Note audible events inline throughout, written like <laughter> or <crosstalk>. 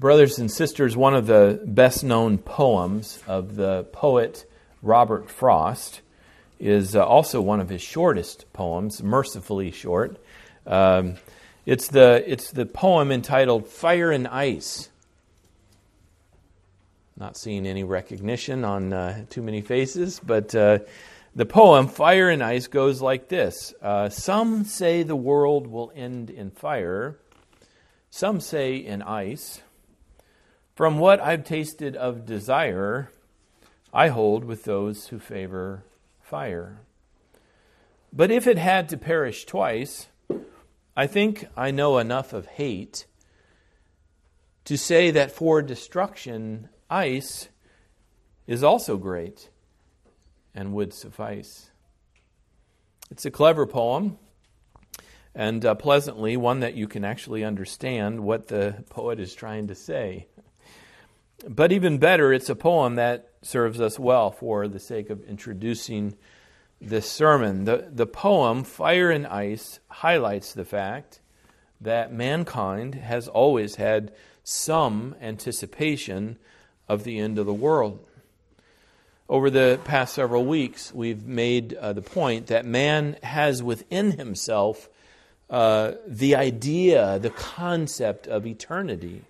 Brothers and sisters, one of the best known poems of the poet Robert Frost is uh, also one of his shortest poems, mercifully short. Um, it's, the, it's the poem entitled Fire and Ice. Not seeing any recognition on uh, too many faces, but uh, the poem Fire and Ice goes like this uh, Some say the world will end in fire, some say in ice. From what I've tasted of desire, I hold with those who favor fire. But if it had to perish twice, I think I know enough of hate to say that for destruction, ice is also great and would suffice. It's a clever poem and uh, pleasantly one that you can actually understand what the poet is trying to say. But even better, it's a poem that serves us well for the sake of introducing this sermon. The, the poem, Fire and Ice, highlights the fact that mankind has always had some anticipation of the end of the world. Over the past several weeks, we've made uh, the point that man has within himself uh, the idea, the concept of eternity.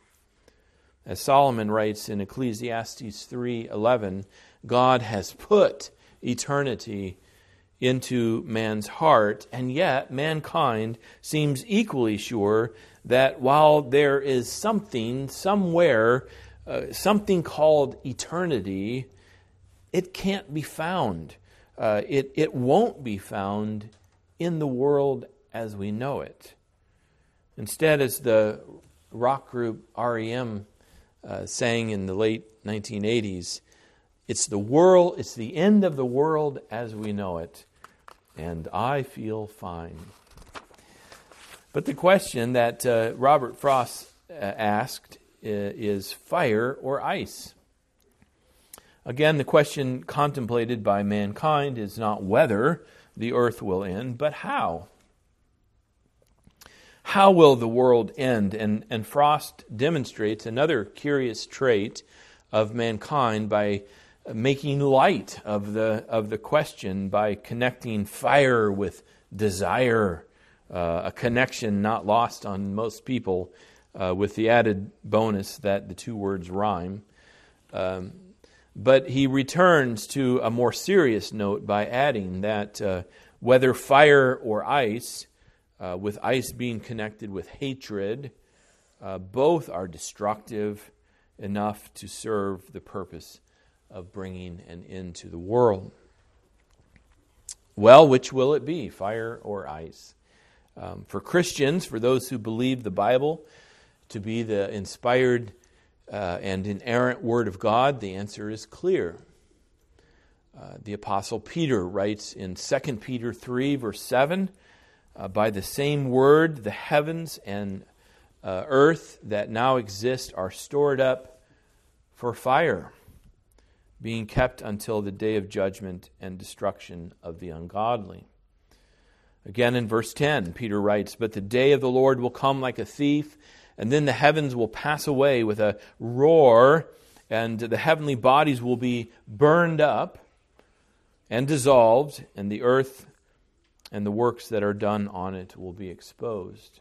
As Solomon writes in Ecclesiastes 3:11, God has put eternity into man's heart, and yet mankind seems equally sure that while there is something somewhere, uh, something called eternity, it can't be found. Uh, it, it won't be found in the world as we know it. Instead, as the rock group REM uh, in the late 1980s, it's the world, it's the end of the world as we know it, and I feel fine. But the question that uh, Robert Frost uh, asked uh, is fire or ice? Again, the question contemplated by mankind is not whether the earth will end, but how. How will the world end? And, and Frost demonstrates another curious trait of mankind by making light of the, of the question by connecting fire with desire, uh, a connection not lost on most people, uh, with the added bonus that the two words rhyme. Um, but he returns to a more serious note by adding that uh, whether fire or ice, uh, with ice being connected with hatred, uh, both are destructive enough to serve the purpose of bringing an end to the world. Well, which will it be, fire or ice? Um, for Christians, for those who believe the Bible to be the inspired uh, and inerrant Word of God, the answer is clear. Uh, the Apostle Peter writes in 2 Peter 3, verse 7 uh, by the same word, the heavens and uh, earth that now exist are stored up for fire, being kept until the day of judgment and destruction of the ungodly. Again in verse 10, Peter writes, But the day of the Lord will come like a thief, and then the heavens will pass away with a roar, and the heavenly bodies will be burned up and dissolved, and the earth and the works that are done on it will be exposed.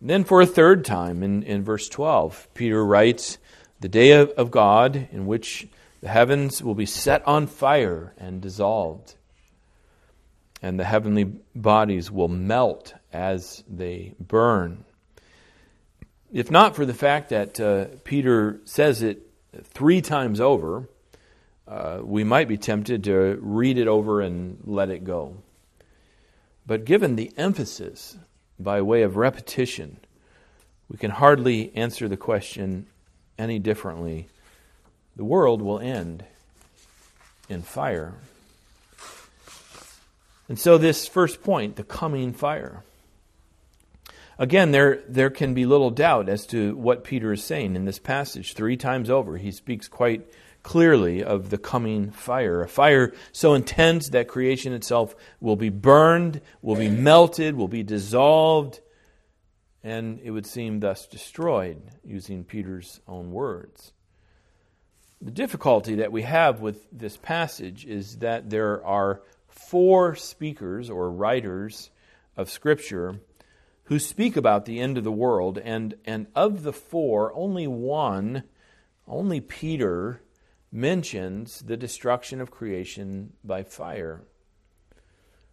And then, for a third time, in, in verse 12, Peter writes, The day of, God in which the heavens will be set on fire and dissolved, and the heavenly bodies will melt as they burn. If not for the fact that uh, Peter says it three times over, uh, we might be tempted to read it over and let it go. But given the emphasis by way of repetition, we can hardly answer the question any differently. The world will end in fire. And so, this first point, the coming fire. Again, there, there can be little doubt as to what Peter is saying in this passage. Three times over, he speaks quite clearly of the coming fire. A fire so intense that creation itself will be burned, will be melted, will be dissolved, and it would seem thus destroyed, using Peter's own words. The difficulty that we have with this passage is that there are four speakers or writers of Scripture who speak about the end of the world, and, and of the four, only one, only Peter, mentions the destruction of creation by fire.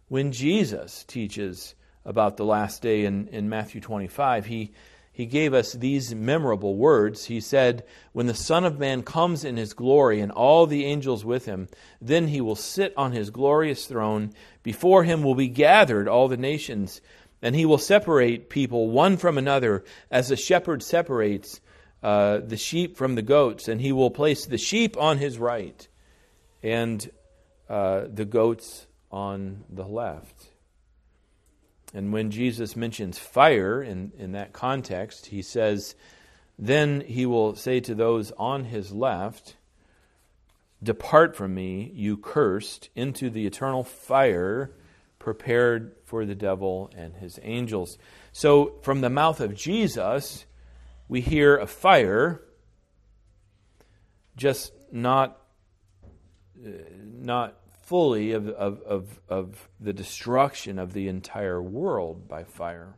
When Jesus teaches about the last day in, in Matthew 25, he, he gave us these memorable words. He said, When the Son of Man comes in his glory and all the angels with him, then he will sit on his glorious throne. Before him will be gathered all the nations and he will separate people one from another as a shepherd separates uh, the sheep from the goats. And he will place the sheep on his right and uh, the goats on the left. And when Jesus mentions fire in, in that context, he says, Then he will say to those on his left, Depart from me, you cursed, into the eternal fire prepared for the devil and his angels. So, from the mouth of Jesus, we hear a fire, just not, uh, not fully of, of, of, of the destruction of the entire world by fire.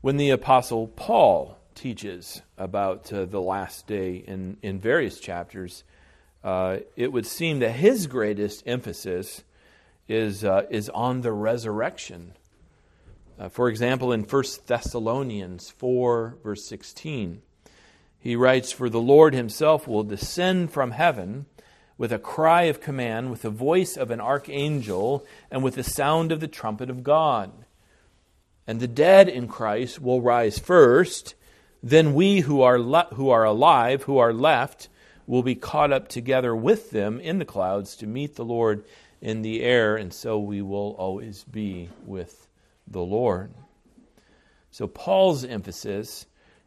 When the Apostle Paul teaches about uh, the last day in, in various chapters, uh, it would seem that his greatest emphasis is, uh, is on the resurrection. Uh, for example, in 1 Thessalonians 4, verse 16, he writes, For the Lord himself will descend from heaven with a cry of command, with the voice of an archangel, and with the sound of the trumpet of God. And the dead in Christ will rise first. Then we who are, le- who are alive, who are left, will be caught up together with them in the clouds to meet the Lord in the air, and so we will always be with the Lord. So, Paul's emphasis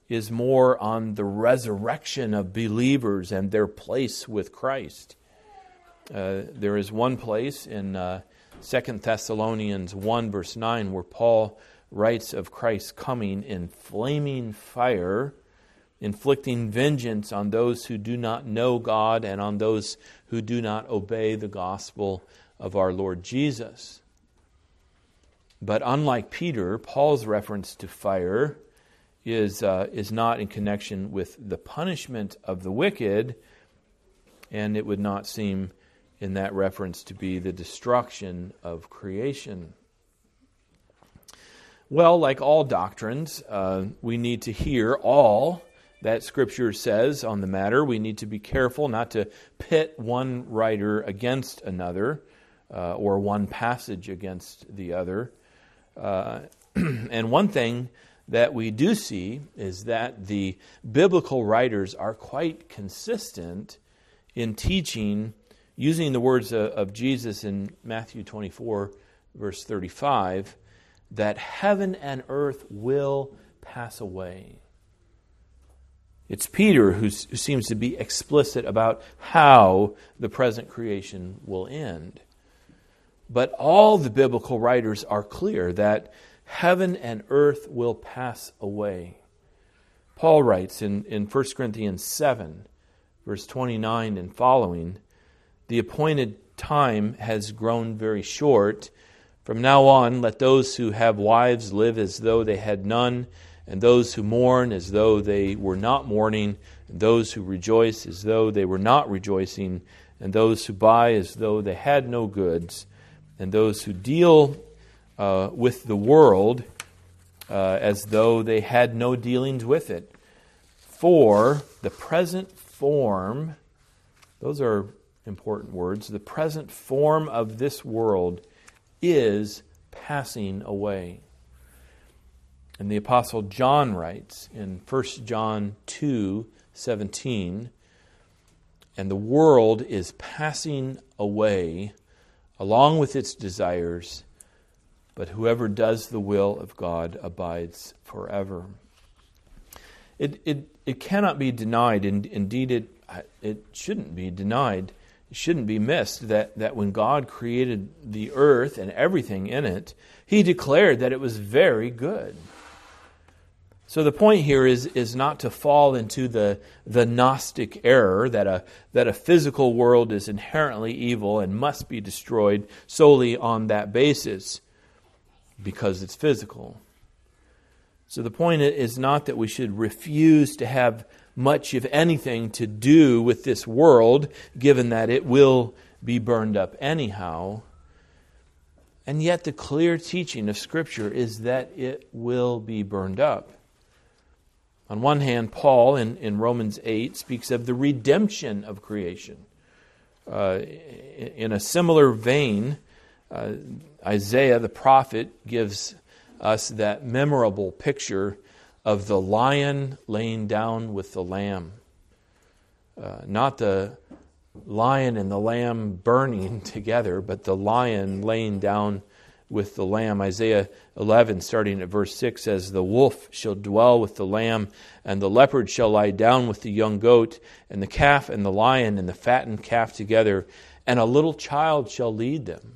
is more on the resurrection of believers and their place with Christ. Uh, there is one place in uh, 2 Thessalonians 1, verse 9, where Paul writes of Christ coming in flaming fire, inflicting vengeance on those who do not know God and on those who do not obey the gospel of our Lord Jesus. But unlike Peter, Paul's reference to fire is, uh, is not in connection with the punishment of the wicked, and it would not seem in that reference to be the destruction of creation. Well, like all doctrines, uh, we need to hear all that Scripture says on the matter. We need to be careful not to pit one writer against another uh, or one passage against the other. Uh, <clears throat> and one thing that we do see is that the biblical writers are quite consistent in teaching, using the words of, of Jesus in Matthew 24, verse 35, that heaven and earth will pass away. It's Peter who seems to be explicit about how the present creation will end. But all the biblical writers are clear that heaven and earth will pass away. Paul writes in, in 1 Corinthians 7, verse 29 and following The appointed time has grown very short. From now on, let those who have wives live as though they had none, and those who mourn as though they were not mourning, and those who rejoice as though they were not rejoicing, and those who buy as though they had no goods and those who deal uh, with the world uh, as though they had no dealings with it. For the present form, those are important words, the present form of this world is passing away. And the Apostle John writes in 1 John 2 17, and the world is passing away along with its desires, but whoever does the will of God abides forever. It, it, it cannot be denied, and indeed it, it shouldn't be denied, it shouldn't be missed, that, that when God created the earth and everything in it, He declared that it was very good. So the point here is, is not to fall into the, the Gnostic error that a, that a physical world is inherently evil and must be destroyed solely on that basis because it's physical. So the point is not that we should refuse to have much, if anything, to do with this world, given that it will be burned up anyhow. And yet, the clear teaching of Scripture is that it will be burned up. On one hand, Paul in, in Romans 8 speaks of the redemption of creation. Uh, in a similar vein, uh, Isaiah the prophet gives us that memorable picture of the lion laying down with the lamb. Uh, not the lion and the lamb burning <laughs> together, but the lion laying down with the lamb. Isaiah 11, starting at verse 6, says, The wolf shall dwell with the lamb, and the leopard shall lie down with the young goat, and the calf and the lion and the fattened calf together, and a little child shall lead them.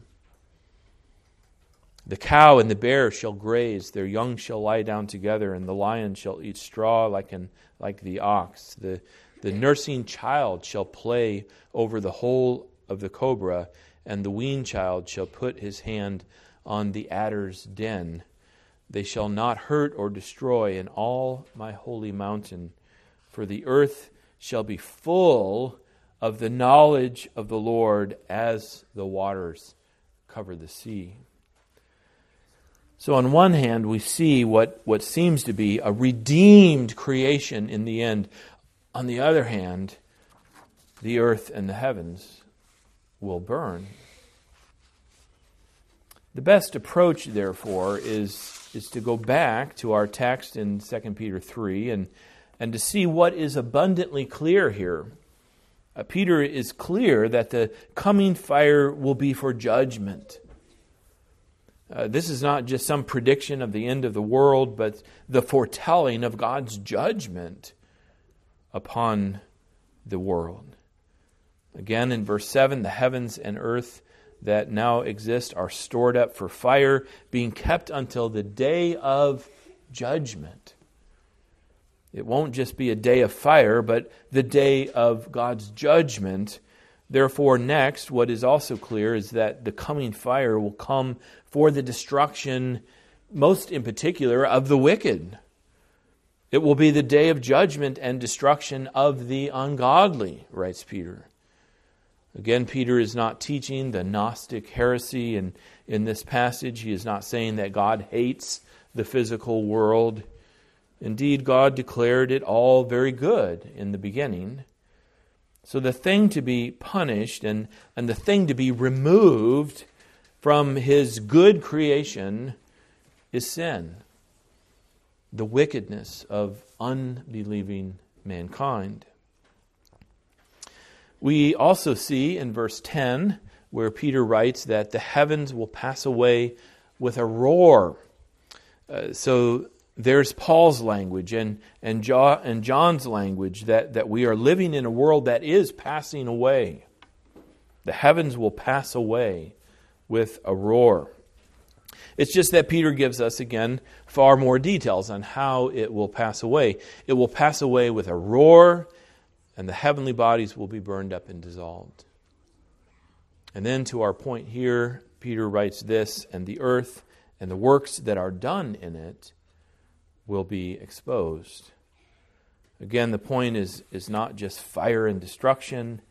The cow and the bear shall graze, their young shall lie down together, and the lion shall eat straw like, an, like the ox. The, the nursing child shall play over the hole of the cobra, and the weaned child shall put his hand on the adder's den. They shall not hurt or destroy in all my holy mountain, for the earth shall be full of the knowledge of the Lord as the waters cover the sea. So, on one hand, we see what, what seems to be a redeemed creation in the end. On the other hand, the earth and the heavens will burn. The best approach, therefore, is, is to go back to our text in 2 Peter 3 and, and to see what is abundantly clear here. Uh, Peter is clear that the coming fire will be for judgment. Uh, this is not just some prediction of the end of the world, but the foretelling of God's judgment upon the world. Again, in verse 7, the heavens and earth that now exist are stored up for fire, being kept until the day of judgment. It won't just be a day of fire, but the day of God's judgment. Therefore, next, what is also clear is that the coming fire will come for the destruction, most in particular, of the wicked. It will be the day of judgment and destruction of the ungodly, writes Peter. Again, Peter is not teaching the Gnostic heresy in, in this passage. He is not saying that God hates the physical world. Indeed, God declared it all very good in the beginning. So the thing to be punished and, and the thing to be removed from his good creation is sin, the wickedness of unbelieving mankind. We also see in verse 10 where Peter writes that the heavens will pass away with a roar. Uh, so there's Paul's language and, and, jo- and John's language that, that we are living in a world that is passing away. The heavens will pass away with a roar. It's just that Peter gives us, again, far more details on how it will pass away. It will pass away with a roar and the heavenly bodies will be burned up and dissolved. And then to our point here, Peter writes this and the earth and the works that are done in it will be exposed. Again, the point is, is not just fire and destruction.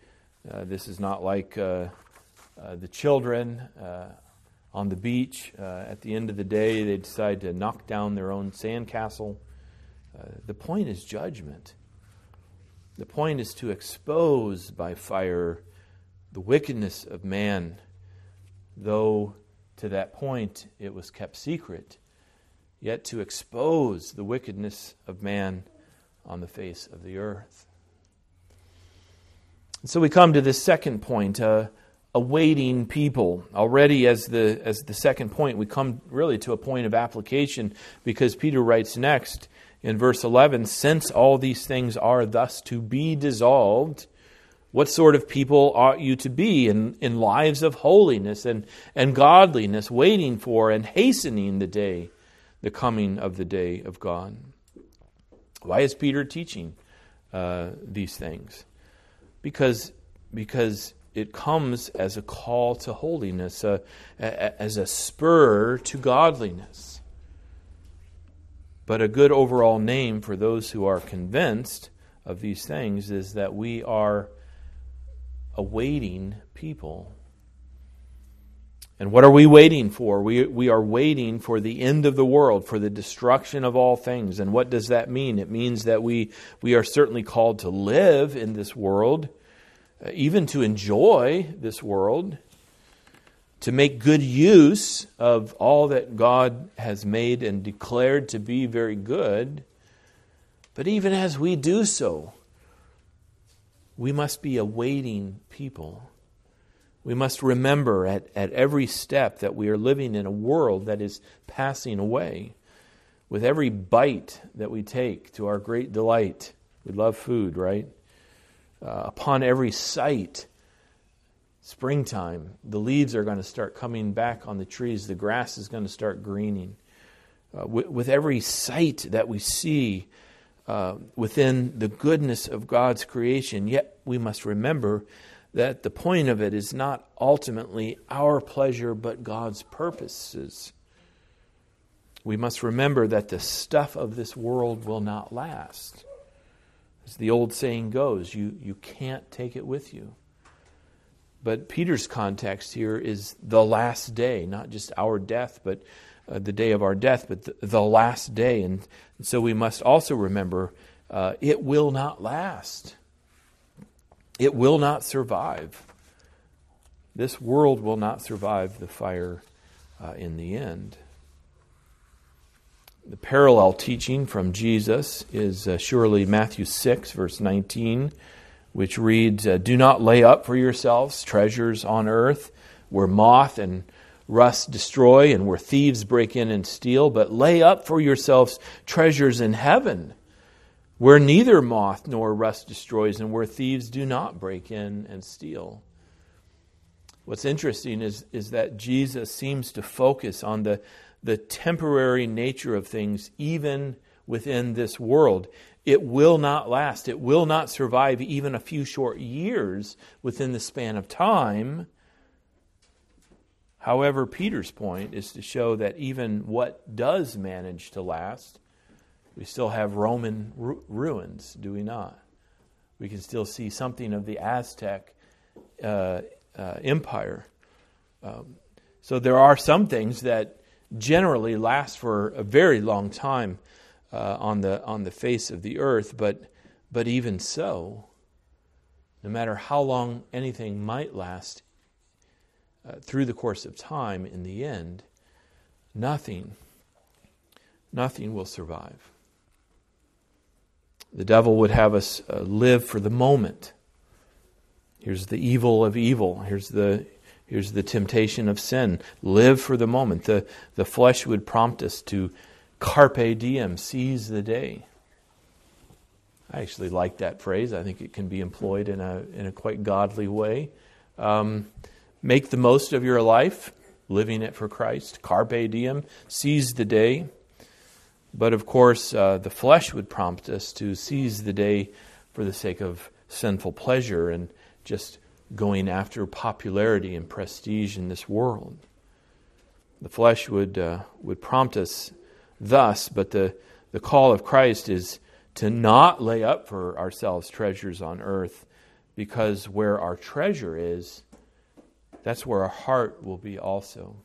Uh, this is not like uh, uh, the children uh, on the beach. Uh, at the end of the day, they decide to knock down their own sandcastle. Uh, the point is judgment. The point is to expose by fire the wickedness of man, though to that point it was kept secret, yet to expose the wickedness of man on the face of the earth. So we come to this second point, uh, awaiting people. Already, as the, as the second point, we come really to a point of application because Peter writes next in verse 11 Since all these things are thus to be dissolved, what sort of people ought you to be in, in lives of holiness and, and godliness, waiting for and hastening the day, the coming of the day of God? Why is Peter teaching uh, these things? Because, because it comes as a call to holiness, uh, as a spur to godliness. But a good overall name for those who are convinced of these things is that we are awaiting people. And what are we waiting for? We, we are waiting for the end of the world, for the destruction of all things. And what does that mean? It means that we, we are certainly called to live in this world, uh, even to enjoy this world, to make good use of all that God has made and declared to be very good. But even as we do so, we must be awaiting people. We must remember at, at every step that we are living in a world that is passing away. With every bite that we take to our great delight, we love food, right? Uh, upon every sight, springtime, the leaves are going to start coming back on the trees, the grass is going to start greening. Uh, with, with, every sight that we see uh, within the goodness of God's creation, yet we must remember that the point of it is not ultimately our pleasure, but God's purposes. We must remember that the stuff of this world will not last. As the old saying goes, you, you can't take it with you. But Peter's context here is the last day, not just our death, but uh, the day of our death, but the, the last day. And, so we must also remember uh, it will not last, it will not survive. This world will not survive the fire uh, in the end. The parallel teaching from Jesus is uh, surely Matthew 6, verse 19 which reads, uh, Do not lay up for yourselves treasures on earth where moth and rust destroy and where thieves break in and steal, but lay up for yourselves treasures in heaven where neither moth nor rust destroys and where thieves do not break in and steal. What's interesting is, is that Jesus seems to focus on the, the temporary nature of things, even within this world. It will not last. It will not survive even a few short years within the span of time. However, Peter's point is to show that even what does manage to last, we still have Roman ru- ruins, do we not? We can still see something of the Aztec uh, uh, empire. Um, so there are some things that generally last for a very long time uh, on the on the face of the earth. But but even so, no matter how long anything might last uh, through the course of time, in the end, nothing nothing will survive. The devil would have us uh, live for the moment. Here's the evil of evil. Here's the here's the temptation of sin. Live for the moment. The the flesh would prompt us to carpe diem, seize the day. I actually like that phrase. I think it can be employed in a, in a quite godly way. Um, make the most of your life, living it for Christ. Carpe diem, seize the day. But of course, uh, the flesh would prompt us to seize the day for the sake of sinful pleasure and just going after popularity and prestige in this world. The flesh would, uh, would prompt us thus, but the, the call of Christ is to not lay up for ourselves treasures on earth, because where our treasure is, that's where our heart will be also.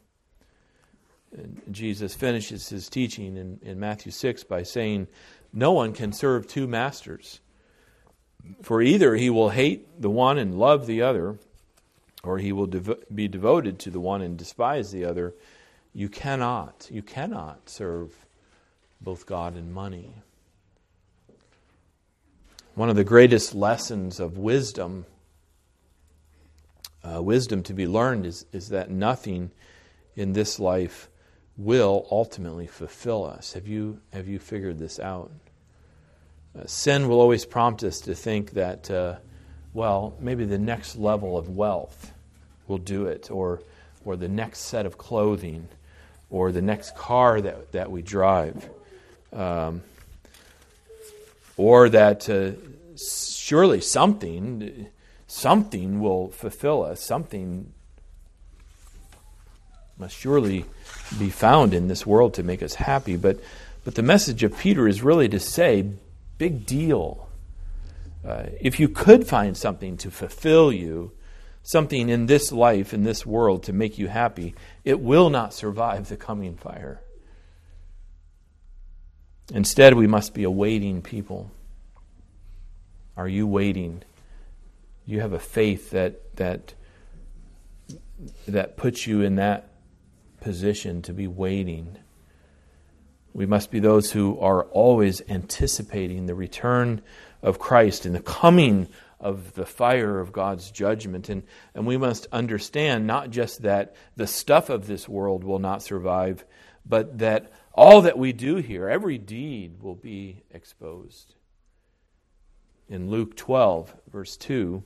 And Jesus finishes his teaching in, in Matthew 6 by saying, No one can serve two masters. For either he will hate the one and love the other, or he will be devoted to the one and despise the other. You cannot, you cannot serve both God and money. One of the greatest lessons of wisdom, uh, wisdom to be learned, is, is that nothing in this life will ultimately fulfill us. Have you, have you figured this out? Uh, sin will always prompt us to think that, uh, well, maybe the next level of wealth will do it, or, or the next set of clothing, or the next car that, that we drive. Um, or that uh, surely something, something will fulfill us, something must surely be found in this world to make us happy. But, but the message of Peter is really to say, big deal. Uh, if you could find something to fulfill you, something in this life, in this world, to make you happy, it will not survive the coming fire. Instead, we must be a waiting people. Are you waiting? You have a faith that that that puts you in that position to be waiting. We must be those who are always anticipating the return of Christ and the coming of the fire of God's judgment. And, and we must understand not just that the stuff of this world will not survive, but that all that we do here, every deed, will be exposed. In Luke 12, verse 2,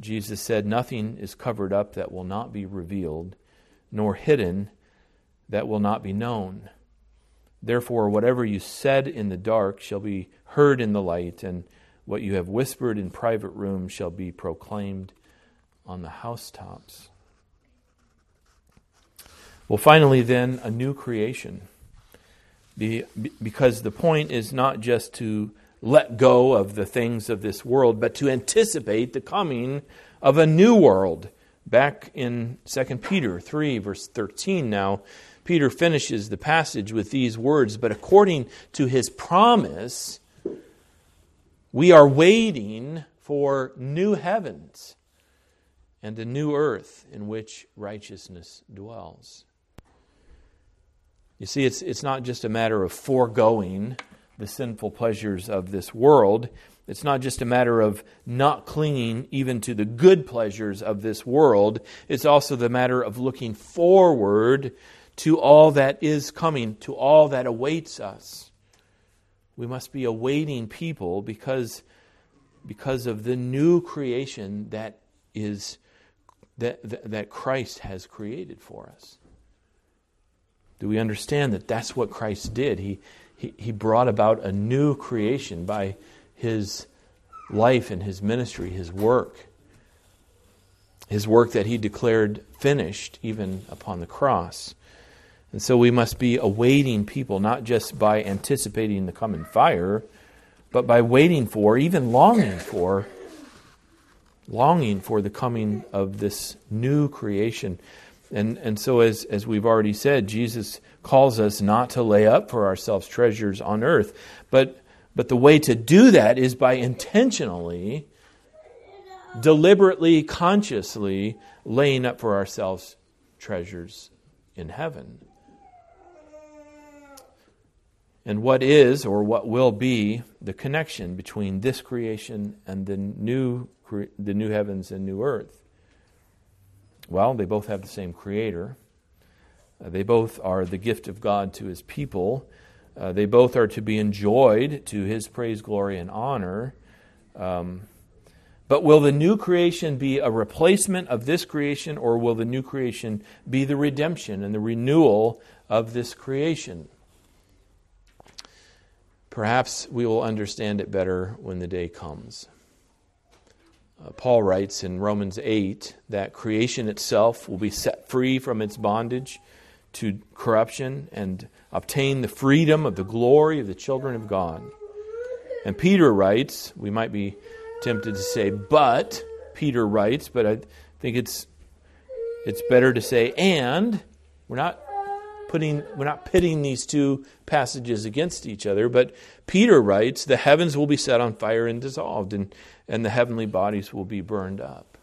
Jesus said, Nothing is covered up that will not be revealed, nor hidden that will not be known. Therefore, whatever you said in the dark shall be heard in the light, and what you have whispered in private rooms shall be proclaimed on the housetops. Well, finally, then, a new creation. because the point is not just to let go of the things of this world, but to anticipate the coming of a new world. Back in 2 Peter 3, verse 13, now, Peter finishes the passage with these words But according to his promise, we are waiting for new heavens and a new earth in which righteousness dwells. You see, it's, it's not just a matter of foregoing the sinful pleasures of this world. It's not just a matter of not clinging even to the good pleasures of this world. It's also the matter of looking forward to all that is coming, to all that awaits us. We must be awaiting people because, because of the new creation that is that, that Christ has created for us. Do we understand that that's what Christ did? He, he, he brought about a new creation by his life and his ministry, his work. His work that he declared finished even upon the cross. And so we must be awaiting people, not just by anticipating the coming fire, but by waiting for, even longing for, longing for the coming of this new creation. And, and so, as, as we've already said, Jesus calls us not to lay up for ourselves treasures on earth. But, but the way to do that is by intentionally, deliberately, consciously laying up for ourselves treasures in heaven and what is or what will be the connection between this creation and the new, the new heavens and new earth? Well, they both have the same creator. Uh, they both are the gift of God to his people. Uh, they both are to be enjoyed to his praise, glory, and honor. Um, but will the new creation be a replacement of this creation, or will the new creation be the redemption and the renewal of this creation? Perhaps we will understand it better when the day comes. Uh, Paul writes in Romans 8 that creation itself will be set free from its bondage to corruption and obtain the freedom of the glory of the children of God. And Peter writes, we might be tempted to say, but, Peter writes, but I think it's, it's better to say, and. We're not putting, we're not pitting these two passages against each other, but Peter writes, the heavens will be set on fire and dissolved, and, and the heavenly bodies will be burned up.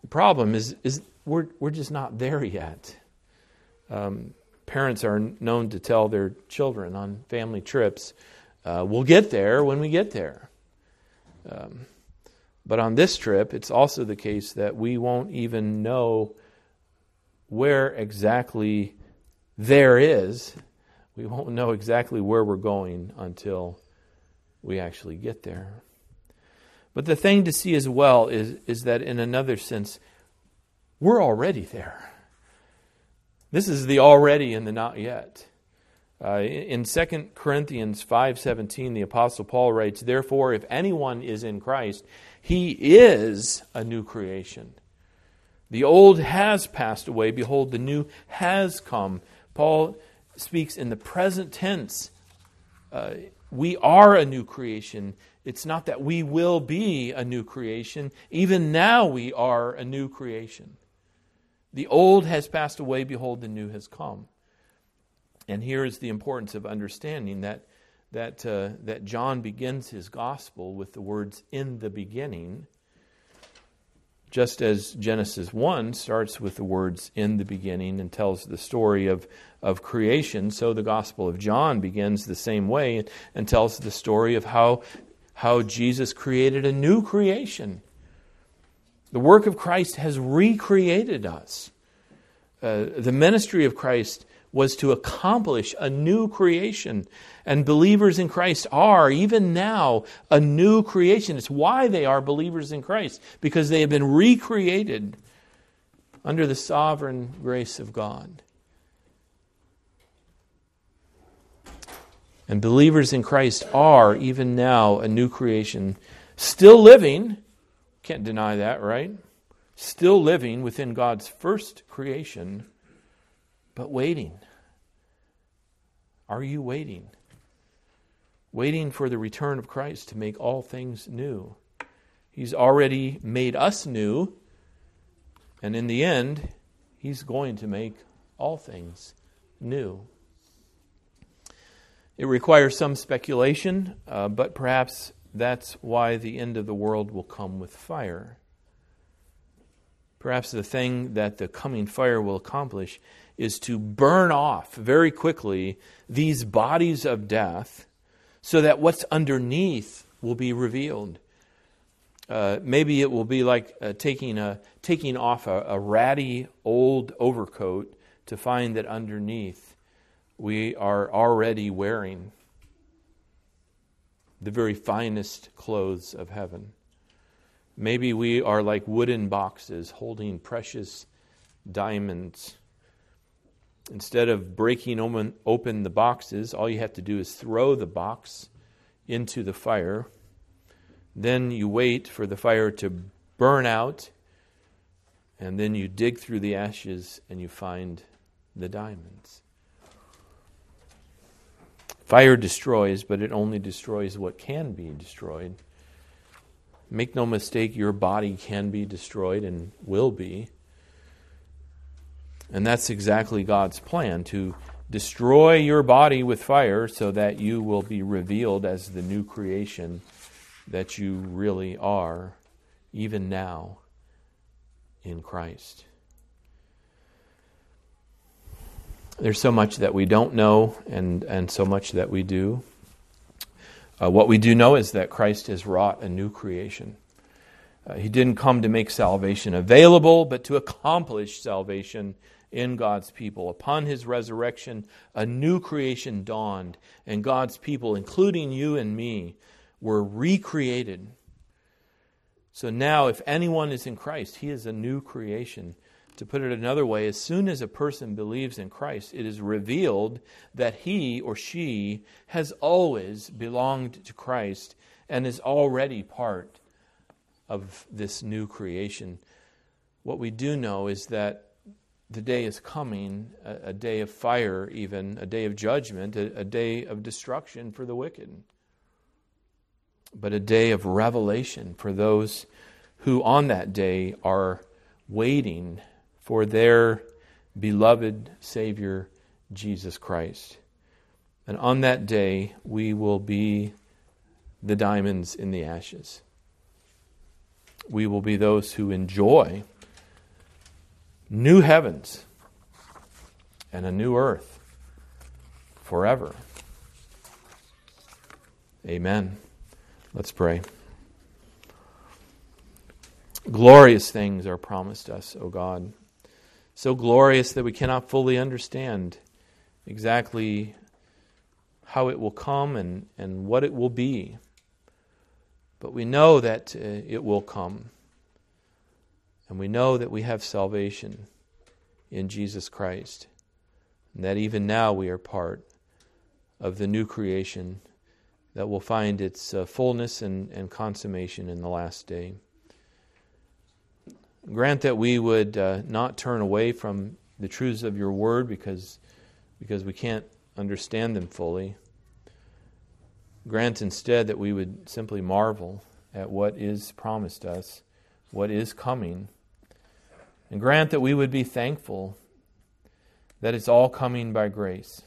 The problem is, is we're, we're just not there yet. Um, parents are known to tell their children on family trips, uh, we'll get there when we get there. Um, but on this trip, it's also the case that we won't even know where exactly there is, we won't know exactly where we're going until we actually get there. But the thing to see as well is, is that, in another sense, we're already there. This is the already and the not yet. Uh, in 2 Corinthians 5:17 the apostle Paul writes therefore if anyone is in Christ he is a new creation the old has passed away behold the new has come Paul speaks in the present tense uh, we are a new creation. It's not that we will be a new creation. Even now we are a new creation. The old has passed away. Behold the new has come. And here is the importance of understanding that, that, uh, that John begins his gospel with the words, in the beginning, just as Genesis 1 starts with the words, in the beginning, and tells the story of, of creation, so the gospel of John begins the same way and, and tells the story of how, how Jesus created a new creation. The work of Christ has recreated us. Uh, the ministry of Christ was to accomplish a new creation. And believers in Christ are, even now, a new creation. It's why they are believers in Christ, because they have been recreated under the sovereign grace of God. And believers in Christ are, even now, a new creation, still living. Can't deny that, right? Still living within God's first creation but waiting. Are you waiting? Waiting for the return of Christ to make all things new. He's already made us new, and in the end, He's going to make all things new. It requires some speculation, uh, but perhaps that's why the end of the world will come with fire. Perhaps the thing that the coming fire will accomplish is to burn off very quickly these bodies of death so that what's underneath will be revealed. Uh, maybe it will be like uh, taking, a, taking off a, a ratty old overcoat to find that underneath we are already wearing the very finest clothes of heaven. Maybe we are like wooden boxes holding precious diamonds Instead of breaking open, the boxes, all you have to do is throw the box into the fire. Then you wait for the fire to burn out, and then you dig through the ashes and you find the diamonds. Fire destroys, but it only destroys what can be destroyed. Make no mistake, your body can be destroyed and will be. And that's exactly God's plan to destroy your body with fire so that you will be revealed as the new creation that you really are, even now, in Christ. There's so much that we don't know and, and so much that we do. Uh, what we do know is that Christ has wrought a new creation. Uh, he didn't come to make salvation available, but to accomplish salvation in God's people. Upon his resurrection, a new creation dawned, and God's people, including you and me, were recreated. So now, if anyone is in Christ, he is a new creation. To put it another way, as soon as a person believes in Christ, it is revealed that he or she has always belonged to Christ and is already part of this new creation. What we do know is that the day is coming, a, a, day of fire, even, a day of judgment, a, a day of destruction for the wicked, but a day of revelation for those who on that day are waiting for their beloved Savior, Jesus Christ. And on that day, we will be the diamonds in the ashes. We will be those who enjoy new heavens and a new earth forever. Amen. Let's pray. Glorious things are promised us, O God. So glorious that we cannot fully understand exactly how it will come and, and what it will be. But we know that uh, it will come. And we know that we have salvation in Jesus Christ, and that even now we are part of the new creation that will find its uh, fullness and, and consummation in the last day. Grant that we would uh, not turn away from the truths of your word because, because we can't understand them fully. Grant instead that we would simply marvel at what is promised us, what is coming. And grant that we would be thankful that it's all coming by grace.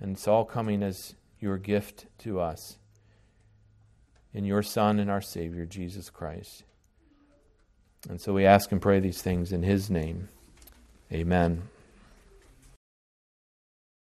And it's all coming as your gift to us in your Son and our Savior, Jesus Christ. And so we ask and pray these things in His name. Amen.